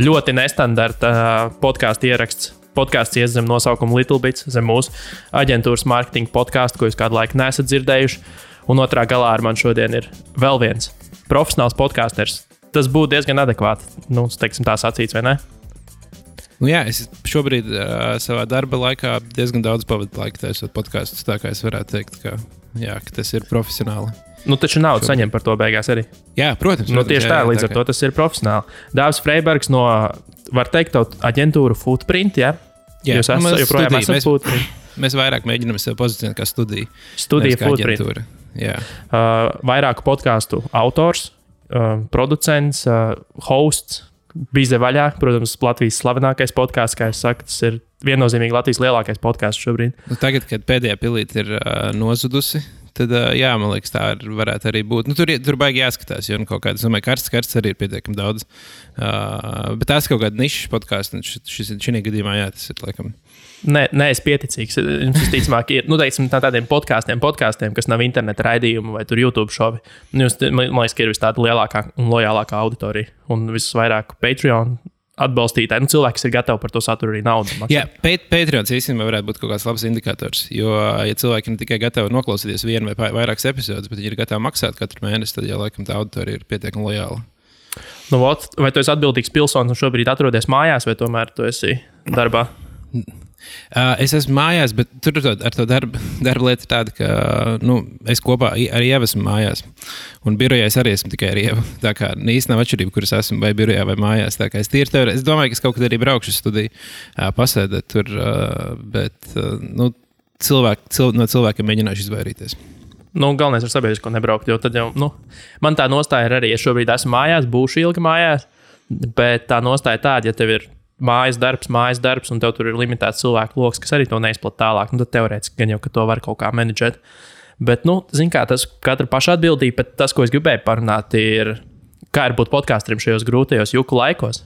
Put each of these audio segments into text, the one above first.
ļoti nestandarta podkāstu ieraksts. Podkāsts ies zem nosaukuma Little Bits, zem mūsu aģentūras mārketinga podkāstu, ko jūs kādu laiku nesat dzirdējuši. Un otrā galā ar mani šodien ir vēl viens profesionāls podkāsters. Tas būtu diezgan adekvāti, nu, teiksim, tā sacīts, vai ne? Nu, jā, es šobrīd uh, savā darba laikā diezgan daudz pavadu laiku taisot podkāstus. Tā kā es varētu teikt, ka, jā, ka tas ir profesionāli. Nu, taču naudu saņem par to beigās arī. Jā, protams. Nu, tieši jā, tā, jā, līdz tā ar to tas ir profesionāli. Dārzs Freibergs no, var teikt, tavu aģentūru Footprint. Ja? Jā, Jūs nu, esat mēs joprojām esat mēs- Footprint. Mēs vairāk mēģinām sevi pozicionēt kā studiju. Studija Footprint. aģentūra. Jā. Uh, vairāku podkāstu autors, uh, producents, uh, hosts. Bija vaļā, protams, Latvijas slavenākais podkāsts, kā es saku, tas ir viennozīmīgi Latvijas lielākais podkāsts šobrīd. Nu, tagad, kad pēdējā pilīte ir uh, nozudusi, tad, jā, man liekas, tā ir, varētu arī būt. Nu, tur, ir- tur baigi jāskatās, jo nu, kaut kādas, domāju, karstas, karstas arī ir pietiekami daudz. Uh, bet tās kaut kāda nišas podkāsts, un šis, šis, šī gadījumā, jā, tas ir laikam. Nē, nē, es pieticīgs. Jums visticamāk ir nu, teiksim, tā, tādiem podkāstiem, podkāstiem, kas nav interneta raidījumi vai YouTube šovi. Nu, Jums, man liekas, ka ir vis tāda lielākā un lojālākā auditorija un visvairāk Patreon atbalstītāji. Nu, cilvēki, kas ir gatavi par to saturu arī naudu maksāt. Jā, Pat- Patreons īstenībā varētu būt kaut kāds labs indikators. Jo, ja cilvēki ne tikai gatavi noklausīties vienu vai vairākas epizodes, bet viņi ir gatavi maksāt katru mēnesi, tad jau laikam tā auditorija ir pietiekami lojāla. Nu, ot, vai tu esi atbildīgs pilsonis un šobrīd atrodies mājās, vai tomēr tu esi darbā? Uh, es esmu mājās, bet tur to, ar to darba, darba lietu tāda, ka nu, es kopā ar Ievu esmu mājās. Un birojā es arī esmu tikai ar Ievu. Tā kā īstenībā nav atšķirība, kur es esmu, vai birojā vai mājās. Tā kā es tīri tev, es domāju, ka es kaut kad arī braukšu studiju, uh, pasēdēt tur, uh, bet uh, nu, cilvēki, cil, no cilvēkiem mēģināšu izvairīties. Nu, galvenais ir sabiedrisko nebraukt. Jo tad jau, nu, man tā nostāja ir arī, ja šobrīd esmu mājās, būšu ilgi mājās. Bet tā nostāja tāda, ja tev ir mājas darbs, mājas darbs, un tev tur ir limitēts cilvēku lokus, kas arī to neizplatīja tālāk, nu, tad teorētiski gan jau, ka to var kaut kā menedžēt. Bet, nu, zin kā, tas katra paša atbildība, bet tas, ko es gribēju parunāt, ir, kā ir būt podkāstiem šajos grūtajos juku laikos.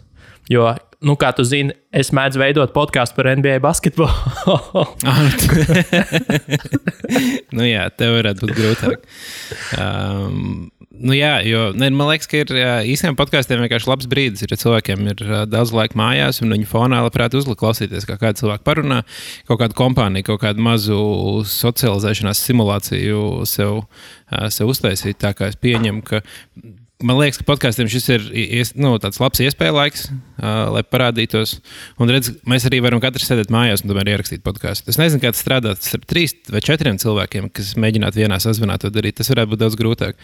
Jo, nu, kā tu zini, es mēdzu veidot podkāstu par NBA basketbolu. nu, jā, tev varētu būt grūtāk. Um, nu, jā, jo ne, man liekas, ka ir īstenībā podkāstiem vienkārši labs brīdis. Ir, ja cilvēkiem ir daudz laika mājās, un viņi fonā labprāt uzliek klausīties, kā kāds cilvēks parunā, kaut kādu kompāniju, kaut kādu mazu socializēšanās simulāciju sev, sev uztaisīt. Tā kā es pieņemu, ka Man liekas, ka podkāstiem šis ir ies, nu, tāds labs iespēja laiks, uh, lai parādītos. Un redz, mēs arī varam katrs sēdēt mājās un tomēr ierakstīt podkāstu. Es nezinu, kā tas strādā. Ir trīs vai četriem cilvēkiem, kas mēģinātu vienā sazvanā to darīt. Tas varētu būt daudz grūtāk.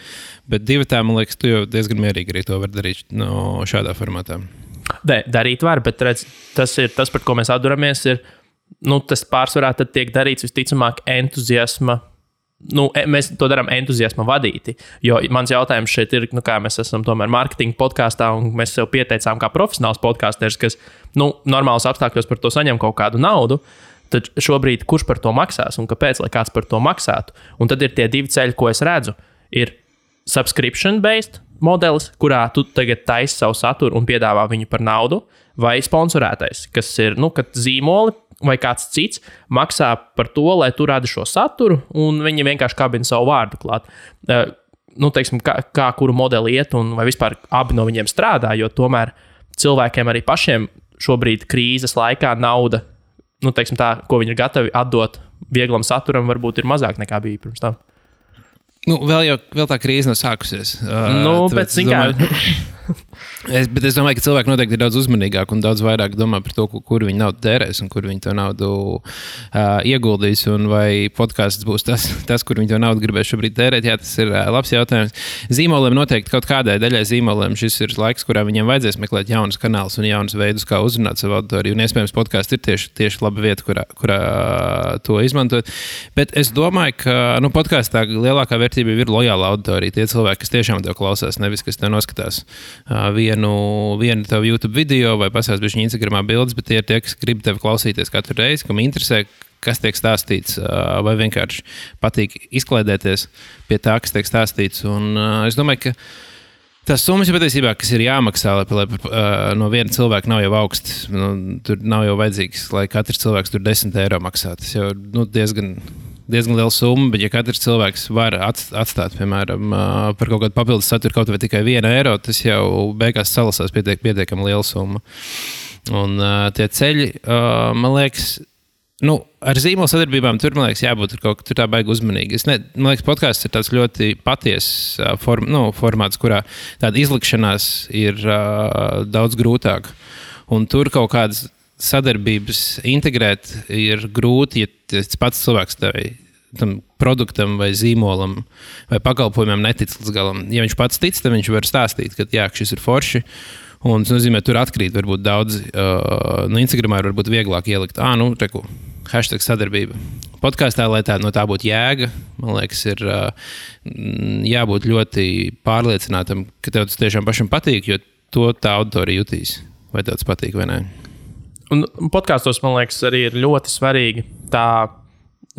Bet divi tā, man liekas, tu jau diezgan mierīgi arī to vari darīt no šādā formātā. Nē, darīt var, bet redz, tas ir tas, par ko mēs atduramies. Ir, nu, tas pārsvarā tiek darīts visticamāk entuziasma. Nu, e- mēs to darām entuziasma vadīti. Jo mans jautājums šeit ir, nu, kā mēs esam tomēr mārketinga podkāstā, un mēs sev pieteicām kā profesionāls podkāsters, kas nu, normālos apstākļos par to saņem kaut kādu naudu. Tad šobrīd kurš par to maksās un kāpēc, lai kāds par to maksātu? Un tad ir tie divi ceļi, ko es redzu. Ir subscription-based modelis, kurā tu tagad taisi savu saturu un piedāvā viņu par naudu, vai sponsorētais, kas ir nu, kad zīmoli vai kāds cits maksā par to, lai tu radi šo saturu, un viņi vienkārši kabina savu vārdu klāt. Eh, Nu, teiksim, kā, kā kuru modeli iet, un vai vispār abi no viņiem strādā, jo tomēr cilvēkiem arī pašiem šobrīd krīzes laikā nauda, nu, teiksim, tā, ko viņi ir gatavi atdot vieglam saturam, varbūt ir mazāk nekā bija pirms tam. Nu, vēl jau vēl tā krīze nav sākusies. Uh, Nu, bet, zin kā- domāju- Es, bet es domāju, ka cilvēki noteikti ir daudz uzmanīgāki un daudz vairāk domā par to, ku- kur viņi naudu tērēs un kur viņi to naudu uh, ieguldīs. Un vai podkāsts būs tas, tas, kur viņi to naudu gribēs šobrīd tērēt? Jā, tas ir uh, labs jautājums. Zīmoliem noteikti kaut kādai daļai zīmoliem šis ir laiks, kurā viņiem vajadzēs meklēt jaunus kanālus un jaunus veidus, kā uzrunāt savu auditoriju. Un iespējams, podkāsts ir tieši, tieši laba vieta, kurā, kurā to izmantot. Bet es domāju, ka nu, podkāstā lielākā vērtība ir lojāla auditorija. Tie cilvēki, kas tiešām tev klausās, nevis kas tev noskatās vienu, vienu tavu YouTube video vai pasaules viņa Instagramā bildes, bet tie ir tie, kas grib tevi klausīties katru reizi, kam interesē, kas tiek stāstīts, vai vienkārši patīk izklaidēties pie tā, kas tiek stāstīts. Un, es domāju, ka Tas summas patiesībā, kas ir jāmaksā, lai, lai no viena cilvēka nav jau augsts. Nu, tur nav jau vajadzīgs, lai katrs cilvēks tur 10 eiro maksā. Tas jau nu, diezgan diezgan liela summa, bet ja katrs cilvēks var atstāt, piemēram, par kaut kādu papildus saturu kaut vai tikai vienu eiro, tas jau beigās salasās pietiek, pietiekami liela summa. Un tie ceļi, man liekas, nu, ar zīmola sadarbībām tur, man liekas, jābūt kaut kā tā baigi uzmanīgi. Ne, man liekas, podkāsts ir tāds ļoti patiess form, nu, formāts, kurā tāda izlikšanās ir uh, daudz grūtāka. Un tur kaut kādas sadarbības integrēt ir grūti, ja tas pats cilvēks tevi tam produktam, vai zīmolam, vai pakalpojumam netic līdz galam. Ja viņš pats tic, tad viņš var stāstīt, ka jā, šis ir forši. Un tas nozīmē, ka tur atkrīt varbūt daudz. Uh, no Instagramā ir varbūt vieglāk ielikt, ah, nu, reku, hashtag sadarbība. Podkāstā, lai tā, no tā būtu jēga, man liekas, ir uh, jābūt ļoti pārliecinātam, ka tev tas tiešām pašam patīk, jo to tā auditorija jutīs. Vai tev tas patīk vai nē? Un podkāstos, man liekas, arī ir ļoti svarīgi tā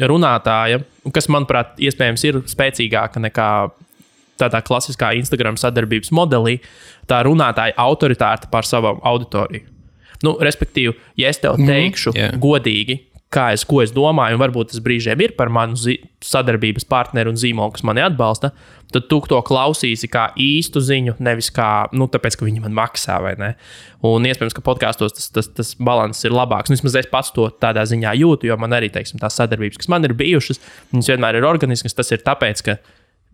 runātāja, kas, manuprāt, iespējams ir spēcīgāka nekā tādā klasiskā Instagram sadarbības modelī, tā runātāja autoritāte pār savu auditoriju. Nu, respektīvi, ja es tev mhm. teikšu mm, yeah. godīgi, kā es, ko es domāju, un varbūt tas brīžiem ir par manu sadarbības partneri un zīmolu, kas mani atbalsta, tad tu to klausīsi kā īstu ziņu, nevis kā, nu, tāpēc, ka viņi man maksā vai ne. Un iespējams, ka podkāstos tas, tas, tas balans ir labāks. Nu, vismaz es pats to tādā ziņā jūtu, jo man arī, teiksim, tās sadarbības, kas man ir bijušas, viņas vienmēr ir organiskas. Tas ir tāpēc, ka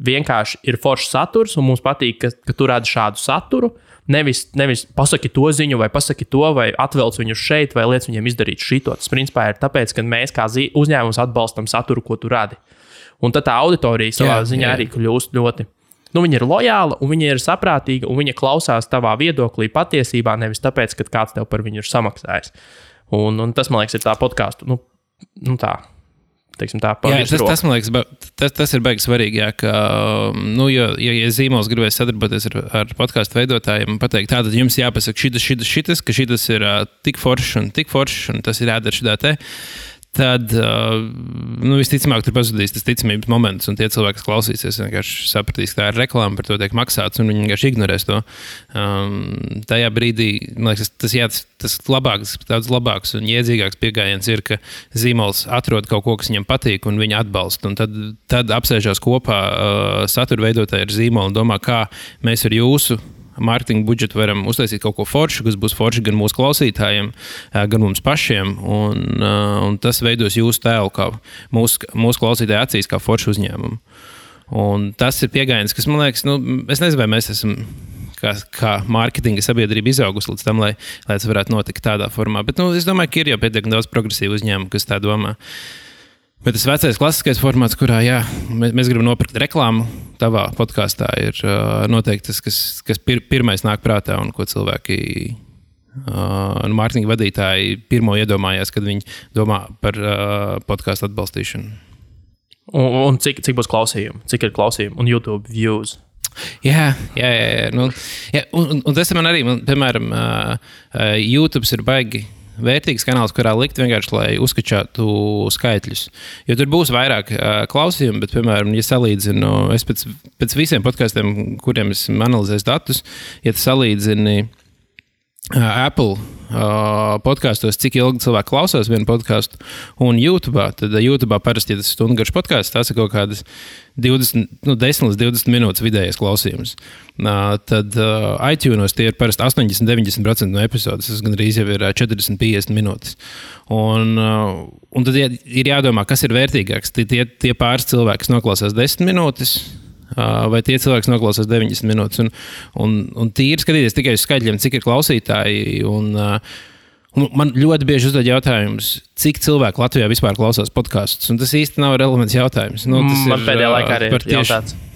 vienkārši ir foršs saturs, un mums patīk, ka, ka tu rādi šādu saturu. Nevis, nevis pasaki to ziņu, vai pasaki to, vai atvelc viņus šeit, vai liec viņiem izdarīt šito. Tas principā ir tāpēc, ka mēs kā uzņēmums atbalstam saturu, ko tu rādi. Un tad tā auditorija savā jā, ziņā jā. arī kļūst ļoti. Nu, viņa ir lojāla, un viņa ir saprātīga, un viņa klausās tavā viedoklī patiesībā, nevis tāpēc, ka kāds tev par viņu ir samaksājis. Un, un tas, man liekas, ir tā podkāstu. Nu, nu tā, teiksim, tā jā, tas, tas, man liekas, tas, tas ir beigas svarīgi. Jā, ka, nu, jo, ja, ja zīmols gribēs sadarboties ar, ar podkāstu veidotājiem un pateikt, tā, tad jums jāpasaka šis, šis, šis, ka šis ir uh, tik foršs un tik foršs, un tas ir jādara šādā te tad nu, visticamāk tur pazudīs tas ticamības moments, tie cilvēki, kas klausīsies, vienkārši sapratīs, ka tā ir reklāma, par to tiek maksāts, un viņi vienkārši ignorēs to. Um, tajā brīdī, liekas, tas, jā, tas, tas labāks, daudz labāks un iedzīgāks pieejams ir, ka zīmols atrod kaut ko, kas viņam patīk, un viņi atbalsta. Un tad, tad apsēžās kopā uh, satura veidotāji ar zīmolu un domā, kā mēs ar jūsu mārketinga budžetu varam uztaisīt kaut ko foršu, kas būs forši gan mūsu klausītājiem, gan mums pašiem. Un, un tas veidos jūsu tēlu, kā mūsu, mūsu klausītāju acīs, kā foršu uzņēmumu. Un tas ir pieejams, kas man liekas, nu, es nezinu, vai mēs esam kā, kā mārketinga sabiedrība izaugusi līdz tam, lai, lai tas varētu notikt tādā formā. Bet nu, es domāju, ka ir jau pietiekami daudz progresīvu uzņēmumu, kas tā domā. Uh, Bet tas vecais klasiskais formāts, kurā jā, mēs, mēs gribam nopirkt reklāmu, tavā podkāstā ir uh, noteikti tas, kas, kas pir, pirmais nāk prātā un ko cilvēki. Uh, Mārtiņa vadītāji pirmo iedomājās, kad viņi domā par uh, podkāstu atbalstīšanu. Un, un cik, cik būs klausījumi, cik ir klausījumi un YouTube views? Jā, jā, jā. jā. Nu, jā un, un tas man arī, man, piemēram, uh, YouTube ir baigi vērtīgs kanāls, kurā likt vienkārši, lai uzskačātu skaitļus. Jo tur būs vairāk uh, klausījumu, bet, piemēram, ja salīdzinu, es pēc, pēc visiem podkāstiem, kuriem esmu analizējis datus, ja salīdzinu Apple uh, podkāstos, cik ilgi cilvēki klausās vienu podkāstu, un YouTube. Tad YouTube parasti, ja tas ir stundu garš podkāsts, tas ir kaut kādas 20, nu, 10 līdz 20 minūtes vidējais klausījums. Uh, tad uh, iTunes tie ir parasti 80-90% no epizodes. Tas gan arī jau ir 40-50 minūtes. Un, uh, un tad ir jādomā, kas ir vērtīgāks. Tie, tie pāris cilvēki, kas noklausās 10 minūtes vai tie cilvēki noklausās 90 minūtes. Un, un, un tīri skatīties tikai uz skaļiem, cik ir klausītāji. Un, un man ļoti bieži uzdod jautājumus, cik cilvēku Latvijā vispār klausās podkāstus. Tas īsti nav relevants jautājums. Nu, tas man ir, pēdējā laikā arī ir jautāts.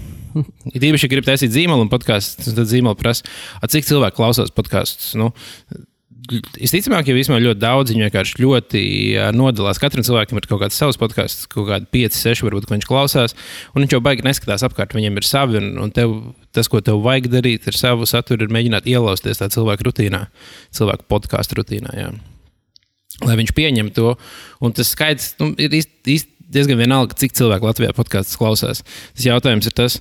Ja īpaši grib taisīt zīmolu un podkāstu, tad zīmola prasa, cik cilvēku klausās podkāstus. Nu, Visticamāk, jau vismaz ļoti daudz viņi vienkārši ļoti nodalās. Katram cilvēkam ir kaut kāds savs podkāsts, kaut kādi 5, 6, varbūt, viņš klausās. Un viņš jau baigi neskatās apkārt, viņiem ir savi. Un, un tev, tas, ko tev vajag darīt ar savu saturu, ir mēģināt ielausties tā cilvēku rutīnā, cilvēku podkāstu rutīnā. Jā. Lai viņš pieņem to. Un tas skaits nu, ir īsti diezgan vienalga, cik cilvēku Latvijā podkāstus klausās. Tas jautājums ir tas,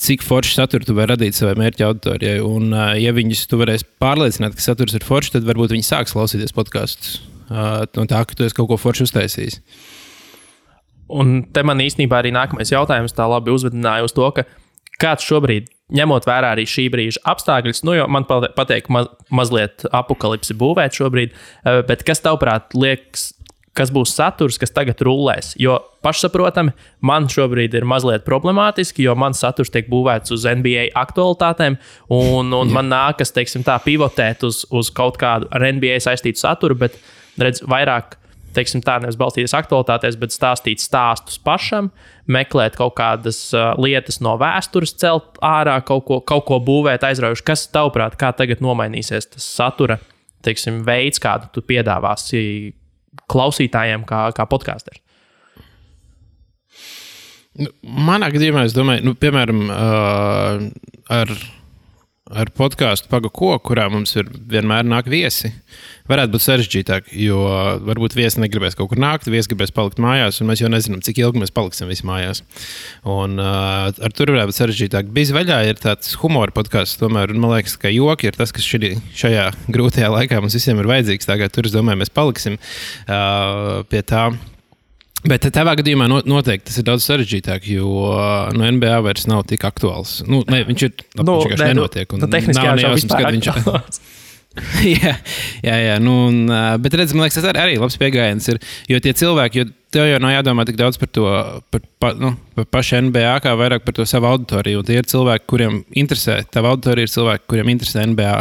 cik foršu saturu tu vari radīt savai mērķa auditorijai. Un, uh, ja viņus tu varēsi pārliecināt, ka saturs ir foršs, tad varbūt viņi sāks klausīties podkāstus uh, no tā, ka tu esi kaut ko foršu uztaisījis. un te man īstenībā arī nākamais jautājums tā labi uzvedināja uz to, kāds šobrīd, ņemot vērā arī šī brīža apstākļus, nu, jo man patīk maz, mazliet apakalipsi būvēt šobrīd, eh, bet kas tavuprāt liekas, kas būs saturs, kas tagad rullēs? Jo pašsaprotami, man šobrīd ir mazliet problemātiski, jo mans saturs tiek būvēts uz NBA aktualitātēm, un, un man nākas, teiksim, tā pivotēt uz, uz kaut kādu ar NBA saistītu saturu, bet redz, vairāk teiksim, tā nevis balstīties aktualitātēs, bet stāstīt stāstus pašam, meklēt kaut kādas uh, lietas no vēstures, celt ārā, kaut ko, kaut ko būvēt, aizraujuši. Kas tavuprāt, kā tagad nomainīsies tas satura teiksim, veids, kādu tu piedāvāsi klausītājiem, kā, kā podkāsters? Nu, manā gadījumā, es domāju, nu, piemēram, uh, ar ar podkāstu Paga ko, kurā mums ir vienmēr nāk viesi, varētu būt sarežģītāk. Jo varbūt viesi negribēs kaut kur nākt, viesi gribēs palikt mājās, un mēs jau nezinām, cik ilgi mēs paliksim visi mājās. Un, uh, ar to varētu būt sarežģītāk. Bija vaļā, ir tāds humora podkāsts, tomēr, man liekas, ka joki ir tas, kas šī, šajā grūtajā laikā mums visiem ir vajadzīgs. Tagad tur, es domāju, mēs paliksim uh, pie tā. Bet tavā gadījumā noteikti tas ir daudz sarežģītāk, jo nu, NBA vairs nav tik aktuāls. Nu, ne, viņš ir nu, ne, nu, nenotiek. Nu, tehniski jau viņš ir. jā, jā, jā nu, un, bet redz, man liekas, tas arī, arī labs pieejams. Jo tie cilvēki, jo tev jau nav jādomā tik daudz par to, par, pa, nu, par pašu NBA, kā vairāk par to savu auditoriju. Un tie ir cilvēki, kuriem interesē, tava auditorija ir cilvēki, kuriem interesē NBA.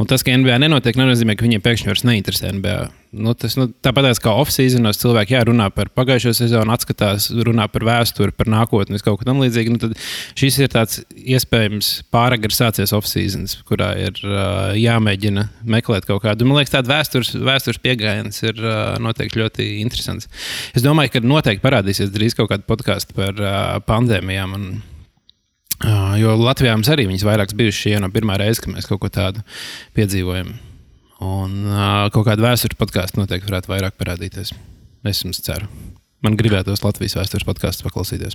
Un tas, ka NBA nenotiek, nenozīmē, ka viņiem pēkšņi vairs neinteresē NBA. Nu, tas, nu, tāpat kā off-seasonos cilvēki jā, runā par pagājušo sezonu, atskatās, runā par vēsturi, par nākotni, kaut ko tamlīdzīgu. Nu, šis ir tāds iespējams pāragri sācies off-seasons, kurā ir uh, jāmēģina meklēt kaut kādu. Man liekas, tāda vēstures, vēstures pieejams ir uh, noteikti ļoti interesants. Es domāju, ka noteikti parādīsies drīz kaut kāda podkāsta par uh, pandēmijām. Un, uh, jo Latvijā mums arī viņas vairākas bijušas šī no pirmā reize, kad mēs kaut ko tādu piedzīvojam. Un uh, kaut kāda vēstures podkāsta noteikti varētu vairāk parādīties. Es jums ceru. Man gribētos Latvijas vēstures podkāstu paklausīties.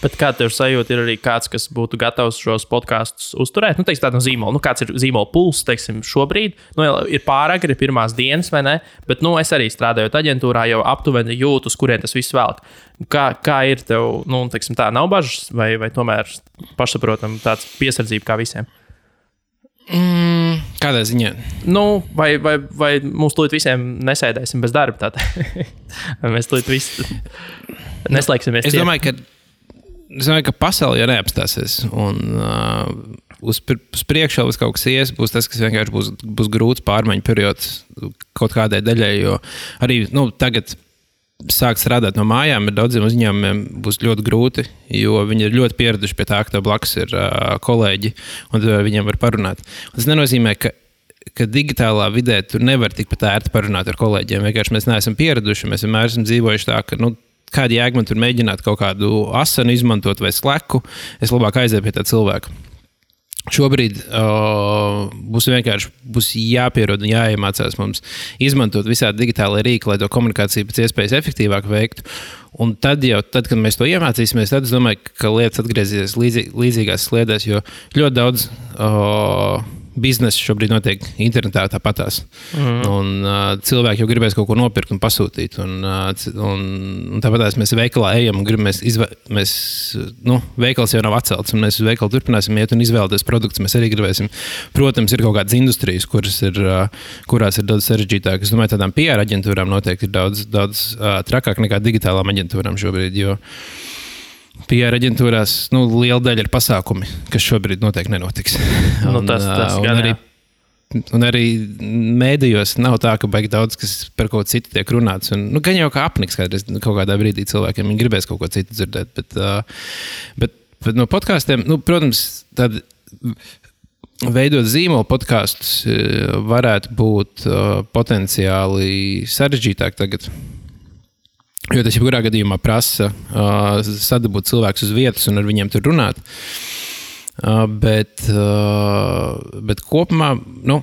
Bet kā tev sajūta, ir arī kāds, kas būtu gatavs šos podkāstus uzturēt? Nu, teiksim, tādu zīmolu, nu, kāds ir zīmola pulss, teiksim, šobrīd. Nu, ir pārāk, ir pirmās dienas, vai ne? Bet, nu, es arī strādājot aģentūrā, jau aptuveni jūtu, kurien tas viss velk. Kā, kā ir tev, nu, teiksim, tā nav bažas, vai, vai tomēr pašsaprotam tāds piesardzība kā visiem? Mm, kādā ziņā? Nu, vai, vai, vai mums tūlīt visiem nesēdēsim bez darba? Mēs tūlīt visi neslēgsimies. Es domāju, ka, es domāju, ka pasaule jau neapstāsies. Un, uh, uz, uz priekšu vēl kaut kas ies, būs tas, kas vienkārši būs, būs grūts pārmaiņu periods kaut kādai daļai. Jo arī nu, tagad sākt strādāt no mājām, ir daudziem uzņēmumiem būs ļoti grūti, jo viņi ir ļoti pieraduši pie tā, ka tev blakus ir uh, kolēģi un viņiem var parunāt. Un tas nenozīmē, ka ka digitālā vidē tu nevari tikpat ērti parunāt ar kolēģiem. Vienkārši mēs neesam pieraduši. Mēs vienmēr esam dzīvojuši tā, ka nu, kāda jēga man tur mēģināt kaut kādu asanu izmantot vai sleku. Es labāk aizēju pie tā cilvēka. Šobrīd uh, būs vienkārši būs jāpierod un jāiemācās mums izmantot visādi digitālai rīki, lai to komunikāciju pēc iespējas efektīvāk veiktu. Un tad, jau, tad, kad mēs to iemācīsimies, tad es domāju, ka lietas atgriezīsies līdzī, līdzīgās sliedēs, jo ļoti daudz. Uh, biznesa šobrīd notiek internetā tāpatās. Mm. Un, uh, cilvēki jau gribēs kaut ko nopirkt un pasūtīt. Un, uh, un, un tāpatās mēs veikalā ejam un gribam, izve, mēs, nu, veikals jau nav atcelts, un mēs uz veikalu turpināsim iet un izvēlēties produktus. Mēs arī gribēsim. Protams, ir kaut kādas industrijas, kuras ir, uh, kurās ir daudz sarežģītāk. Es domāju, tādām PR aģentūrām noteikti ir daudz, daudz uh, trakāk nekā digitālām aģentūrām šobrīd. Jo, PR aģentūrās nu, liela daļa ir pasākumi, kas šobrīd noteikti nenotiks. Nu, tas, tas un, gan, arī, un arī mēdījos nav tā, ka baigi daudz kas par ko citu tiek runāts. Un, nu, gan jau kā apniks kādreiz kaut kādā brīdī cilvēkiem gribēs kaut ko citu dzirdēt. Bet, bet, bet no podkāstiem, nu, protams, tad. Veidot zīmolu podkāstus varētu būt uh, potenciāli sarežģītāk tagad. Jo tas jebkurā gadījumā prasa uh, sadabūt cilvēkus uz vietas un ar viņiem tur runāt. Uh, bet, uh, bet kopumā, nu,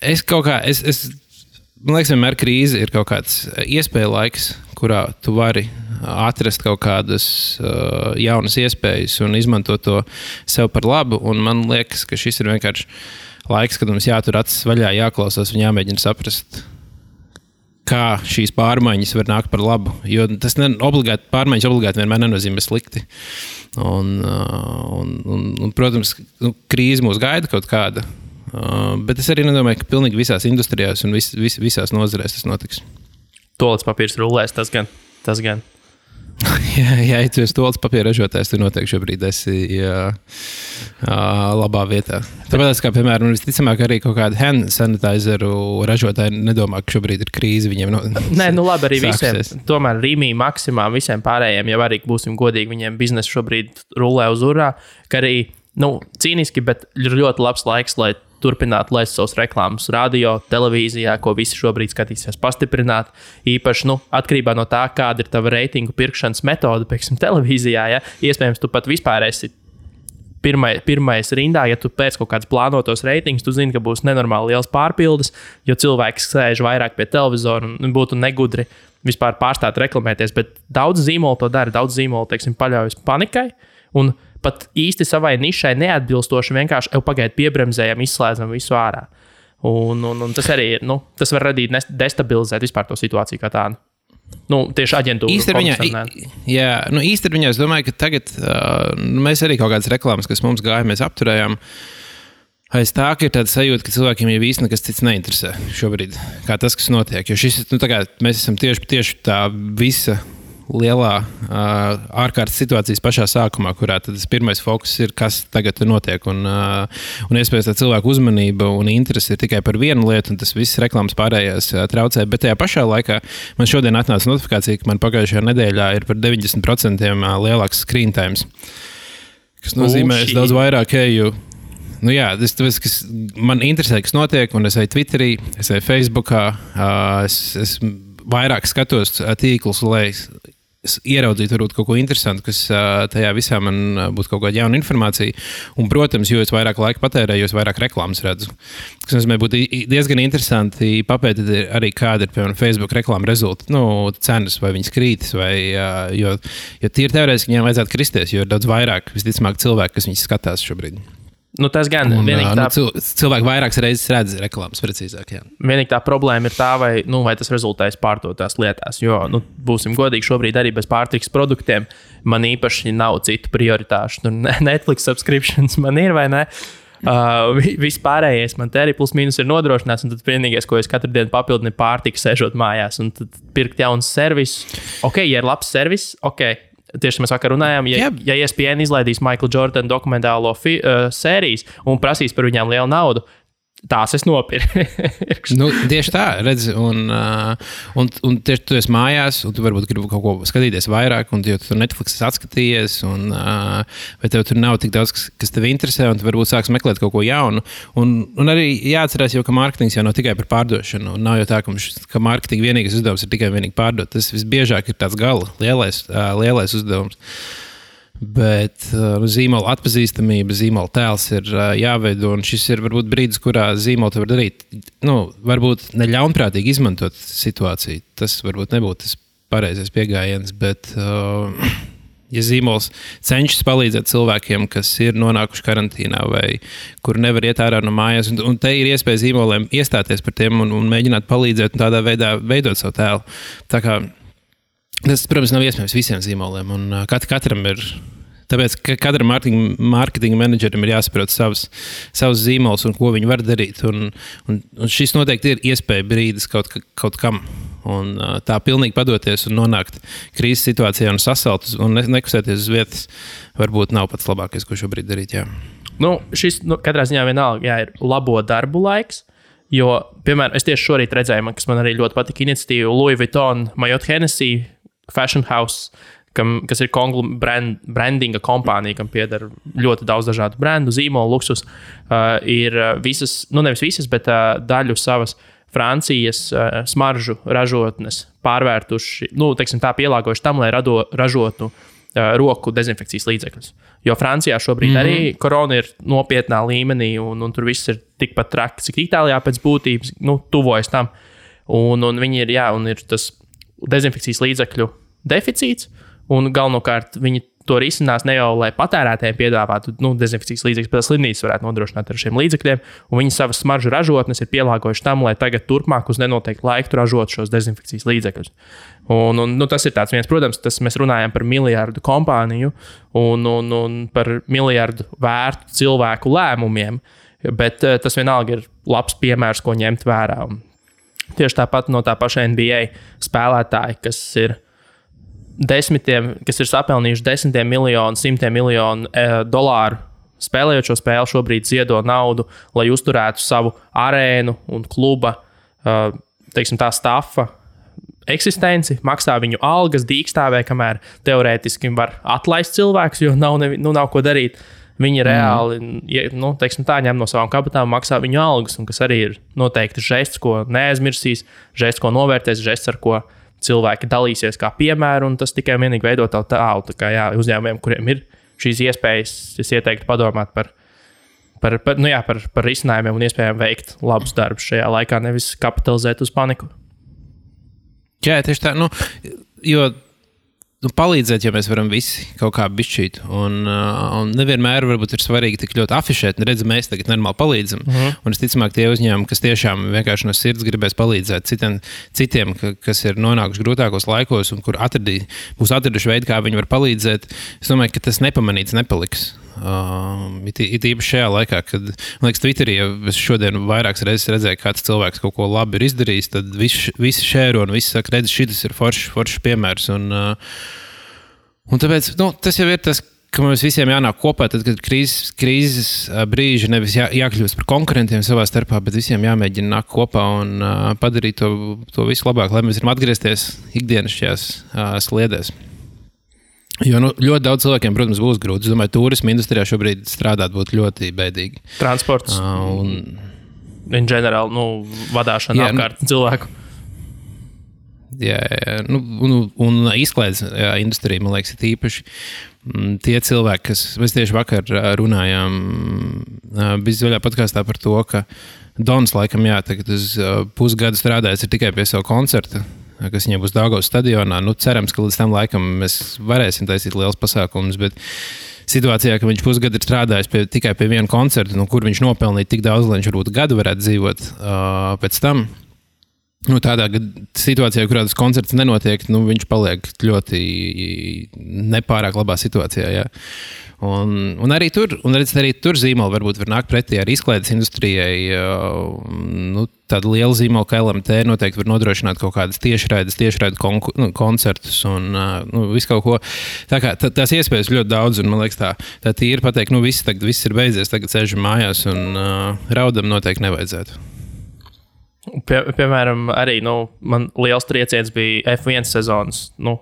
es kaut kā, es, es, man liekas, vienmēr krīze ir kaut kāds iespēja laiks, kurā tu vari atrast kaut kādas uh, jaunas iespējas un izmantot to sev par labu. Un man liekas, ka šis ir vienkārši laiks, kad mums jātur acis vaļā, jāklausās un jāmēģina saprast kā šīs pārmaiņas var nākt par labu. Jo tas ne, obligāti, pārmaiņas obligāti vienmēr nenozīmē slikti. Un, un, un, un, protams, nu, krīze mūs gaida kaut kāda. Bet es arī nedomāju, ka pilnīgi visās industrijās un vis, vis, visās nozarēs tas notiks. Tolets papīrs rulēs, tas gan. Tas gan. ja, ja tu esi tolis papīra ražotājs, tad noteikti šobrīd esi jā, labā vietā. Tāpēc, kā piemēram, visticamāk, arī kaut kāda hand sanitizeru ražotāji nedomā, ka šobrīd ir krīze. Viņiem no, Nē, nu labi, arī sāksies. visiem. Tomēr Rīgā, Maksimā, visiem pārējiem jau arī būsim godīgi, viņiem biznesa šobrīd rulē uz urā. Ka arī nu, cīniski, bet ir ļoti labs laiks, lai turpināt laist savus reklāmas radio, televīzijā, ko visi šobrīd skatīsies pastiprināt. Īpaši nu, atkarībā no tā, kāda ir tava reitingu pirkšanas metode, piemēram, televīzijā. Ja? Iespējams, tu pat vispār esi pirmai, pirmais rindā, ja tu pēc kaut kādas plānotos reitingus, tu zini, ka būs nenormāli liels pārpildes, jo cilvēks sēž vairāk pie televizora un būtu negudri vispār pārstāt reklamēties. Bet daudz zīmolu to dara, daudz zīmolu teiksim, paļaujas panikai. Un pat īsti savai nišai neatbilstoši vienkārši jau pagaidu piebremzējam, izslēdzam visu ārā. Un, un, un tas arī ir, nu, tas var radīt destabilizēt vispār to situāciju kā tādu. Nu, tieši aģentūra. Īstermiņā, jā, nu, īstermiņā es domāju, ka tagad uh, mēs arī kaut kādas reklāmas, kas mums gāja, mēs apturējām. Aiz tā ir tāda sajūta, ka cilvēkiem jau īstenībā nekas cits neinteresē šobrīd, kā tas, kas notiek. Jo šis, nu, kā, mēs esam tieši, tieši tā visa lielā uh, ārkārtas situācijas pašā sākumā, kurā tas pirmais fokus ir, kas tagad notiek. Un, uh, un iespējams, tā cilvēku uzmanība un interese ir tikai par vienu lietu, un tas viss reklāmas pārējās uh, traucē. Bet tajā pašā laikā man šodien atnāca notifikācija, ka man pagājušajā nedēļā ir par 90% lielāks screen time. Tas nozīmē, ka es daudz vairāk eju nu jā, tas, tas, kas man interesē, kas notiek, un es eju Twitterī, es eju Facebookā, es, es vairāk skatos tīklus, lai ieraudzīt varbūt kaut ko interesantu, kas tajā visā man būtu kaut kāda jauna informācija. Un, protams, jo vairāk laika patērēju, jo vairāk reklāmas redzu. Tas nozīmē, būtu diezgan interesanti papētīt arī, kāda ir piemēram Facebook reklāmas rezultāti, nu, cenas, vai viņas krītas, vai jo, jo tīri teorētiski viņiem vajadzētu kristies, jo ir daudz vairāk visticamāk cilvēku, kas viņus skatās šobrīd. Nu, tas gan ir. Nu, tā... Nu, cilvēki vairākas reizes redz reklāmas, precīzāk. Jā. Vienīgi tā problēma ir tā, vai, nu, vai tas rezultēs pārdotās lietās. Jo, nu, būsim godīgi, šobrīd arī bez pārtikas produktiem man īpaši nav citu prioritāšu. Nu, Netflix subscriptions man ir vai ne? Uh, vispārējais man te arī plus mīnus ir nodrošināts, un tad vienīgais, ko es katru dienu papildinu, ir pārtika, sēžot mājās un pirkt jaunu servisu. Ok, ja ir labs servis, ok, Tieši mēs vakar runājām, ja, yep. ja ESPN izlaidīs Maikla Jordana dokumentālo fi, uh, sērijas un prasīs par viņām lielu naudu, Tās es nopirku. nu, tieši tā, redz, un, uh, un, un tieši tu esi mājās, un tu varbūt gribi kaut ko skatīties vairāk, un tu tur Netflix atskatījies, un uh, vai tev tur nav tik daudz, kas, kas tev interesē, un tu varbūt sāks meklēt kaut ko jaunu. Un, un arī jāatcerās, jau, ka mārketings jau nav tikai par pārdošanu. Nav jau tā, ka, mums, ka mārketinga vienīgais uzdevums ir tikai vienīgi pārdot. Tas visbiežāk ir tāds gala lielais, uh, lielais uzdevums. Bet uh, zīmola atpazīstamība, zīmola tēls ir uh, jāveido. Šis ir varbūt brīdis, kurā zīmola var darīt, nu, varbūt neļaunprātīgi izmantot situāciju. Tas varbūt nebūtu tas pareizais pieejams, bet, uh, ja zīmols cenšas palīdzēt cilvēkiem, kas ir nonākuši karantīnā vai kur nevar iet ārā no mājas, un, un te ir iespēja zīmoliem iestāties par tiem un, un mēģināt palīdzēt un tādā veidā veidot savu tēlu. Tas, protams, nav iespējams visiem zīmoliem, un uh, kat, katram ir. Tāpēc ka katram mārketinga menedžerim ir jāsaprot savs, savs zīmols un ko viņi var darīt. Un, un, un šis noteikti ir iespēja brīdis kaut, kaut kam. Un, uh, tā pilnīgi padoties un nonākt krīzes situācijā un sasalt un ne, nekustēties uz vietas, varbūt nav pats labākais, ko šobrīd darīt. Jā. Nu, šis nu, katrā ziņā vienalga jā, ir labo darbu laiks. Jo, piemēram, es tieši šorīt redzēju, man, kas man arī ļoti patika, iniciatīva Louis Vuitton, Majot Hennessy fashion house, kam, kas ir brand, brandinga kompānija, kam pieder ļoti daudz dažādu brandu, zīmolu, luksus, uh, ir uh, visas, nu nevis visas, bet uh, daļu savas. Francijas uh, smaržu ražotnes pārvērtuši, nu, teiksim, tā pielāgojuši tam, lai rado, ražotu uh, roku dezinfekcijas līdzekļus. Jo Francijā šobrīd mm -hmm. arī korona ir nopietnā līmenī, un, un tur viss ir tikpat traki, cik Itālijā pēc būtības nu, tuvojas tam. Un, un viņi ir, jā, un ir tas dezinfekcijas līdzekļu deficīts, un galvenokārt viņi to risinās ne jau lai patērētājiem piedāvātu nu, dezinfekcijas līdzekļus, bet slimnīcas varētu nodrošināt ar šiem līdzekļiem. Viņi savas smaržu ražotnes ir pielāgojuši tam, lai tagad turpmāk uz nenoteiktu laiku ražotu šos dezinfekcijas līdzekļus. Un, un, nu, tas ir viens, protams, tas mēs runājam par miljardu kompāniju un, un, un par miljardu vērtu cilvēku lēmumiem. Bet uh, tas vienalga ir labs piemērs, ko ņemt vērā. Un tieši tāpat no tā paša NBA spēlētāja, kas ir desmitiem, kas ir sapelnījuši desmitiem miljonu, simtiem miljonu e, dolāru. Spēlējot šo spēli, šobrīd ziedo naudu, lai uzturētu savu arēnu un kluba, e, teiksim, tā stafa eksistenci, maksā viņu algas, dīkstāvē, kamēr teorētiski var atlaist cilvēkus, jo nav, nevi, nu, nav ko darīt. Viņi reāli mm. nu, teiksim, tā, ņem no savām kabatām, maksā viņu algas, un kas arī ir noteikti žests, ko neaizmirsīs, žests, ko novērtēs, žests, ar ko cilvēki dalīsies kā piemēru, un tas tikai un vienīgi veido tavu tālu. Tā kā jā, uzņēmumiem, kuriem ir šīs iespējas, es ieteiktu padomāt par, par, par, nu jā, par, par risinājumiem un iespējām veikt labus darbus šajā laikā, nevis kapitalizēt uz paniku. Jā, tieši tā. Nu, jo nu, palīdzēt, ja mēs varam visi kaut kā bišķīt. Un, uh, un nevienmēr ir svarīgi tik ļoti afišēt, redz, mēs tagad normāli palīdzam. Mm -hmm. Un es ticamāk, tie uzņēmumi, kas tiešām vienkārši no sirds gribēs palīdzēt citiem, citiem ka, kas ir nonākuši grūtākos laikos un kur atradī, būs atraduši veidu, kā viņi var palīdzēt, es domāju, ka tas nepamanīts nepaliks. Uh, it, it īpaši šajā laikā, kad, man liekas, Twitterī jau es šodien vairākas reizes redzēju, ka kāds cilvēks kaut ko labi ir izdarījis, tad visi, visi šēro un visi saka, redz, šis ir foršs, foršs piemērs. Un, uh, un tāpēc nu, tas jau ir tas, ka mums visiem jānāk kopā, tad, kad krīzes, krīzes brīži nevis jā, jākļūst par konkurentiem savā starpā, bet visiem jāmēģina nākt kopā un uh, padarīt to, to visu labāk, lai mēs varam atgriezties ikdienas šajās uh, sliedēs. Jo nu, ļoti daudz cilvēkiem, protams, būs grūti. Es domāju, turisma industrijā šobrīd strādāt būtu ļoti bēdīgi. Transports. Uh, un... In general, nu, vadīšana apkārt nu, cilvēku. Jā, jā. Nu, un, un izklaides jā, industrija, man liekas, ir īpaši mm, tie cilvēki, kas mēs tieši vakar runājām, bija zaļā podkāstā par to, ka Dons laikam, jā, tagad uz pusgadu strādājis tikai pie sava koncerta kas viņiem būs Dāngos stadionā. Nu, cerams, ka līdz tam laikam mēs varēsim taisīt liels pasākumus. Bet situācijā, ka viņš pusgadu ir strādājis pie, tikai pie viena koncerta, nu, kur viņš nopelnīja tik daudz, lai viņš varbūt gadu varētu dzīvot uh, pēc tam. Nu, tādā situācijā, kurā tas koncerts nenotiek, nu, viņš paliek ļoti nepārāk labā situācijā. Jā. Un, un arī tur, un redz, arī tur zīmoli varbūt var nākt pretī ar izklaides industrijai. Nu, tāda liela zīmola, kā LMT, noteikti var nodrošināt kaut kādas tiešraides, kon, nu, koncertus un nu, visu kaut ko. Tā kā, tā, tās iespējas ļoti daudz, un man liekas, tā, tā tīri pateikt, nu viss, tagad, viss ir beidzies, tagad sēžam mājās un uh, raudam noteikti nevajadzētu. Pie, piemēram, arī nu, man liels trieciens bija F1 sezonas nu,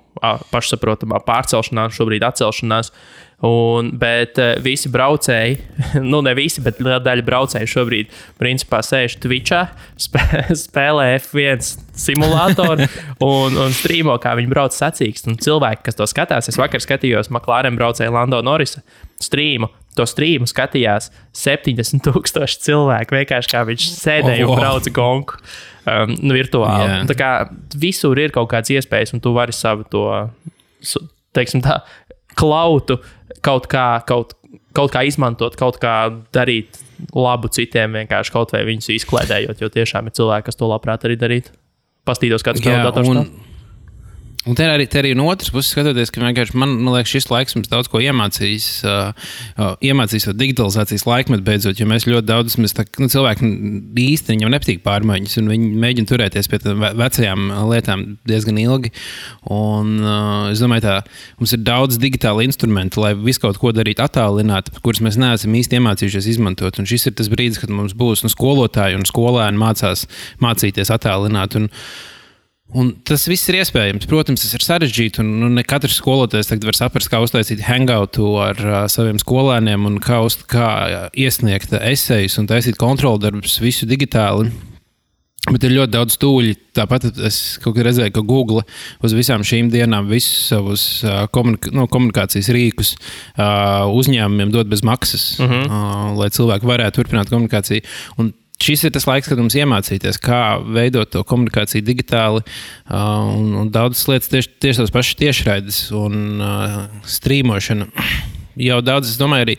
pašsaprotamā pārcelšanās, šobrīd atcelšanās. Un, bet uh, visi braucēji, nu ne visi, bet liela daļa braucēju šobrīd principā sēž Twitchā, spē, spēlē F1 simulātoru un, un strīmo, kā viņi brauc sacīkst. Un cilvēki, kas to skatās, es vakar skatījos McLaren braucēju Lando Norisa strīmu. To strīmu skatījās 70,000 cilvēku. Vienkārši kā viņš sēdēja oh, un brauca gonku um, nu, virtuāli. Yeah. Tā kā visur ir kaut kādas iespējas, un tu vari savu to, teiksim, tā, klautu kaut kā, kaut, kaut kā izmantot, kaut kā darīt labu citiem, vienkārši kaut vai viņus izklaidējot, jo tiešām ir cilvēki, kas to labprāt arī darītu. Pastītos, kāds ir dators. Un... Te arī, te arī no otras puses, skatoties, ka man, man liekas, šis laiks mums daudz ko iemācīs. Uh, uh, iemācīs to digitalizācijas laikmetu beidzot, jo mēs ļoti daudz, mēs tā, nu, cilvēki īsti viņam nepatīk pārmaiņas, un viņi mēģina turēties pie tām vecajām lietām diezgan ilgi. Un, uh, es domāju, tā mums ir daudz digitālu instrumentu, lai visu kaut ko darītu attālināti, kurus mēs neesam īsti iemācījušies izmantot. Un šis ir tas brīdis, kad mums būs nu, skolotāji un skolēni mācās mācīties attālināt. Un, Un tas viss ir iespējams. Protams, tas ir sarežģīti. Un, nu, ne katrs skolotājs tagad var saprast, kā uztaisīt hangoutu ar uh, saviem skolēniem un kā, uz, kā iesniegt esejus un taisīt kontroldarbus visu digitāli. Bet ir ļoti daudz stūļu. Tāpat es kaut kad redzēju, ka Google uz visām šīm dienām visus savus uh, komunika no, komunikācijas rīkus uh, uzņēmumiem dod bez maksas, uh -huh. uh, lai cilvēki varētu turpināt komunikāciju. Un šis ir tas laiks, kad mums iemācīties, kā veidot to komunikāciju digitāli. Uh, un, un daudzas lietas tieši, tieši tās pašas tiešraides un uh, strīmošana. Jau daudz, es domāju, arī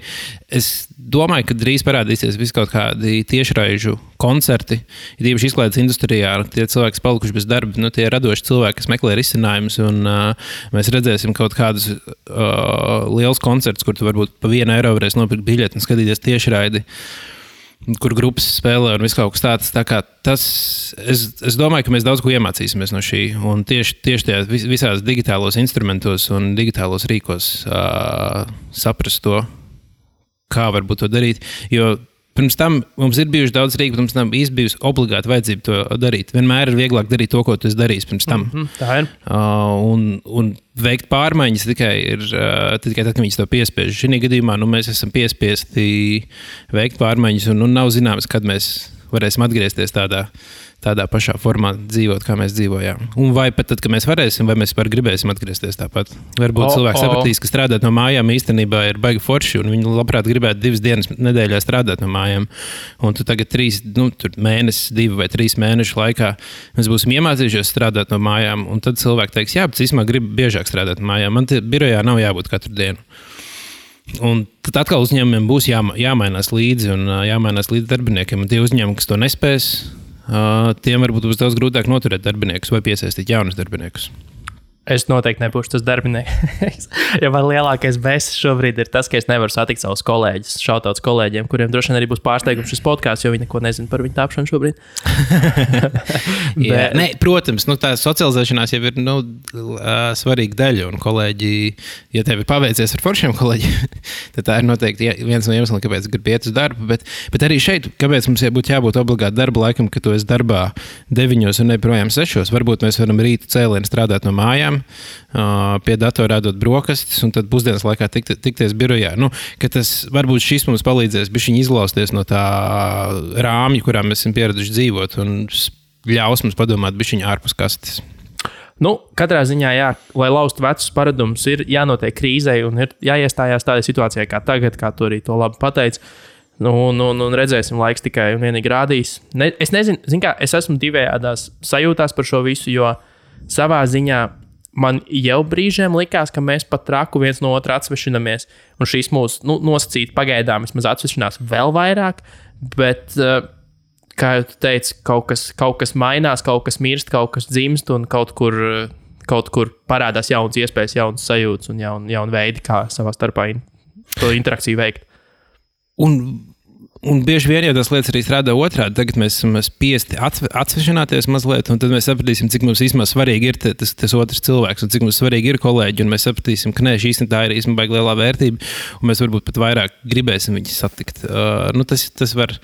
es domāju, ka drīz parādīsies kaut kādi tiešraižu koncerti. Ir īpaši izklaides industrijā, tie cilvēki, kas palikuši bez darba, nu, tie radoši cilvēki, kas meklē risinājumus. Uh, mēs redzēsim kaut kādus uh, lielus koncertus, kur tu varbūt pa vienu eiro varēsi nopirkt biļeti un skatīties tiešraidi. Uh, kur grupas spēlē un viss kaut kas tāds. Tā kā tas, es, es domāju, ka mēs daudz ko iemācīsimies no šī. Un tieši, tieši tajos visās digitālos instrumentos un digitālos rīkos uh, saprast to, kā varbūt to darīt. Jo Pirms tam mums ir bijuši daudz rīku, bet mums nav bijusi obligāti vajadzība to darīt. Vienmēr ir vieglāk darīt to, ko tu darīji pirms tam. Mm -hmm, tā ir. Uh, un, un veikt pārmaiņas tikai, ir, uh, tikai tad, kad viņi to piespiež. Šī gadījumā nu, mēs esam piespiesti veikt pārmaiņas, un nu, nav zināms, kad mēs varēsim atgriezties tādā tādā pašā formā dzīvot, kā mēs dzīvojām. Un vai pat tad, kad mēs varēsim, vai mēs varam gribēsim atgriezties tāpat. Varbūt oh, cilvēks oh. sapratīs, ka strādāt no mājām īstenībā ir baigi forši, un viņi labprāt gribētu divas dienas nedēļā strādāt no mājām. Un tu tagad trīs nu, mēnesis, divi vai trīs mēnešu laikā mēs būsim iemācījušies strādāt no mājām, un tad cilvēki teiks, jā, bet es īstenībā gribu biežāk strādāt no mājām. Man te birojā nav jābūt katru dienu. Un tad atkal uzņēmumiem būs jā, jāmainās līdzi un jāmainās līdzi darbiniekiem. Un tie uzņēmumi, kas to nespēs, tiem varbūt būs daudz grūtāk noturēt darbiniekus vai piesaistīt jaunus darbiniekus. Es noteikti nebūšu tas darbinieks. jo man lielākais bēsis šobrīd ir tas, ka es nevaru satikt savus kolēģus, šautauts kolēģiem, kuriem droši vien arī būs pārsteigums šis podkāsts, jo viņi neko nezina par viņu tapšanu šobrīd. Jā, Bet... ne, protams, nu, tā socializēšanās jau ir nu, svarīga daļa. Un kolēģi, ja tev ir paveicies ar foršiem kolēģiem, tad tā ir noteikti viens no iemesliem, kāpēc gribi iet uz darbu. Bet, bet arī šeit, kāpēc mums būtu jābūt obligāti darba laikam, ka tu esi darbā deviņos un ne projām sešos. Varbūt mēs varam rīta cēlienu strādāt no mājām pie datora ēdot brokastis, un tad pusdienas laikā tikt, tikties birojā. Nu, tas varbūt šis mums palīdzēs izlausties no tā rāmja, kurā mēs esam pieraduši dzīvot, un ļaus mums padomāt bišķiņā ārpus kastes. Nu, katrā ziņā, jā, lai laustu vecus paradumus, ir jānotiek krīzē un ir jāiestājās tādā situācijā kā tagad, kā tu arī to labi pateici. Nu, nu, nu, redzēsim, laiks tikai un vienīgi rādīs. Ne, es nezinu, kā, es esmu divējādās sajūtās par šo visu, jo savā ziņā man jau brīžiem likās, ka mēs pat traku viens no otra atsvešināmies. Un šīs mūsu nu, nosacīta pagaidām vismaz atsvešinās vēl vairāk. Bet, uh, kā jau teicu, kaut kas, kaut kas mainās, kaut kas mirst, kaut kas dzimst un kaut kur, kaut kur parādās jaunas iespējas, jaunas sajūtas un jauni jaun veidi, kā savā starpā in, to interakciju veikt. Un Un bieži vien jau tās lietas arī strādā otrādi. Tagad mēs esam spiesti atsvešināties mazliet, un tad mēs sapratīsim, cik mums īstenībā svarīgi ir tas, tas otrs cilvēks, un cik mums svarīgi ir kolēģi. Mēs sapratīsim, ka nē, šī īstenībā ir īstenībā lielā vērtība, un mēs varbūt pat vairāk gribēsim viņus satikt. Uh, nu, tas, tas var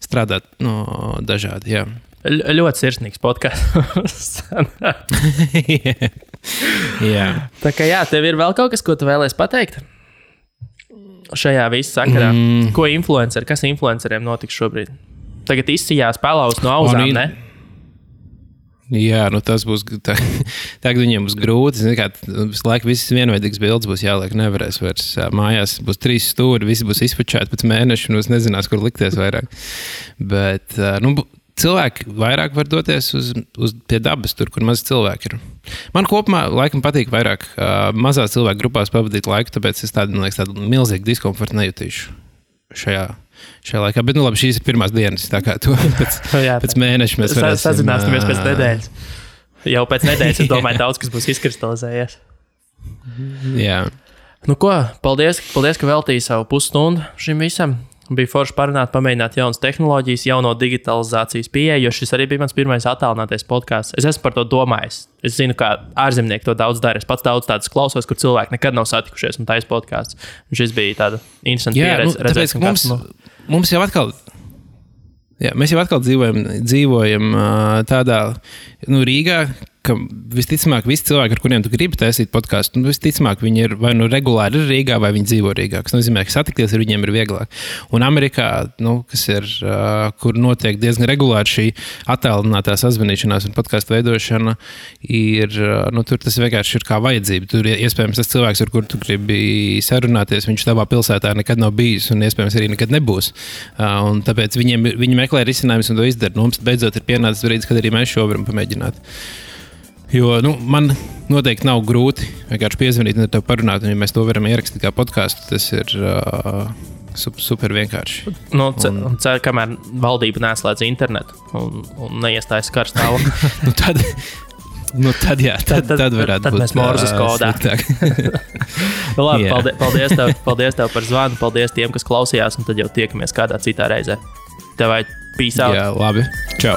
strādāt no, dažādi. Jā. Ļoti sirsnīgs podkāsts. jā. Tā kā jā, tev ir vēl kaut kas, ko tu vēlēsi pateikt? Šajā visā sakarā? Mm. Ko influenceri, kas influenceriem notiks šobrīd? Tagad izsījās pelaus no auzām, ne? Jā, nu tas būs. Tā, tagad viņiem būs grūti. Kā, visu laiku visas vienveidīgas bildes būs jāliek. Nevarēs vairs. Mājās būs trīs stūri, visi būs izpečēti pēc mēneša, un es nezināšu, kur likties vairāk. Bet, nu, cilvēki vairāk var doties uz, uz pie dabas, tur, kur maz cilvēku ir. Man kopumā laikam patīk vairāk uh, mazās cilvēku grupās pavadīt laiku, tāpēc es tādu, liekas, tādu milzīgu diskomfortu nejutīšu šajā. Šajā laikā, bet nu, labi, šīs ir pirmās dienas. Tā kā to pēc, Jā, pēc mēneša mēs varēsim sazināties pēc nedēļas. Jau pēc nedēļas, es domāju, daudz kas būs izkristalizējies. Jā. Nu, ko, paldies, paldies, ka veltīji savu pusstundu šim visam. Bija forši parunāt, pamēģināt jaunas tehnoloģijas, jauno digitalizācijas pieeju, jo šis arī bija mans pirmais attēlinātais podkāsts. Es esmu par to domājis. Es zinu, ka ārzemnieki to daudz dara. Es pats daudz tādus klausos, kur cilvēki nekad nav satikušies un taisa podkāsts. Šis bija tāds interesants pieredze. Nu, tāpēc, mums, nu... mums jau atkal. Jā, mēs jau atkal dzīvojam, dzīvojam tādā nu, Rīgā, ka visticamāk, visi cilvēki, ar kuriem tu gribi taisīt podkāstu, nu, visticamāk, viņi ir vai nu regulāri ir Rīgā, vai viņi dzīvo Rīgā. Tas nozīmē, ka satikties ar viņiem ir vieglāk. Un Amerikā, nu, kas ir, uh, kur notiek diezgan regulāri šī attēlinātā sazvanīšanās un podkāstu veidošana, ir, uh, nu, tur tas vienkārši ir kā vajadzība. Tur iespējams tas cilvēks, ar kuru tu gribi sarunāties, viņš tavā pilsētā nekad nav bijis un iespējams arī nekad nebūs. Uh, tāpēc viņiem, viņi meklē risinājumus un to izdara. Nu, mums beidzot ir pienācis brīdis, kad arī mēs šo varam pamēģināt. Jo nu, man noteikti nav grūti vienkārši piezvanīt un te parunāt. Un, ja mēs to varam ierakstīt kā podkāstu, tas ir uh, super vienkārši. Nu, un... Ceru, kamēr valdība neslēdz internetu un, un neiestājas karstāvokli. nu, tad, Nu, tad, jā, tad, tad, tad varētu tad būt. Mēs mūžus kodā. nu, labi, yeah. paldies, paldies, tev, paldies tev par zvanu, paldies tiem, kas klausījās, un tad jau tiekamies kādā citā reizē. Tev vai pīsā. Jā, labi. Čau!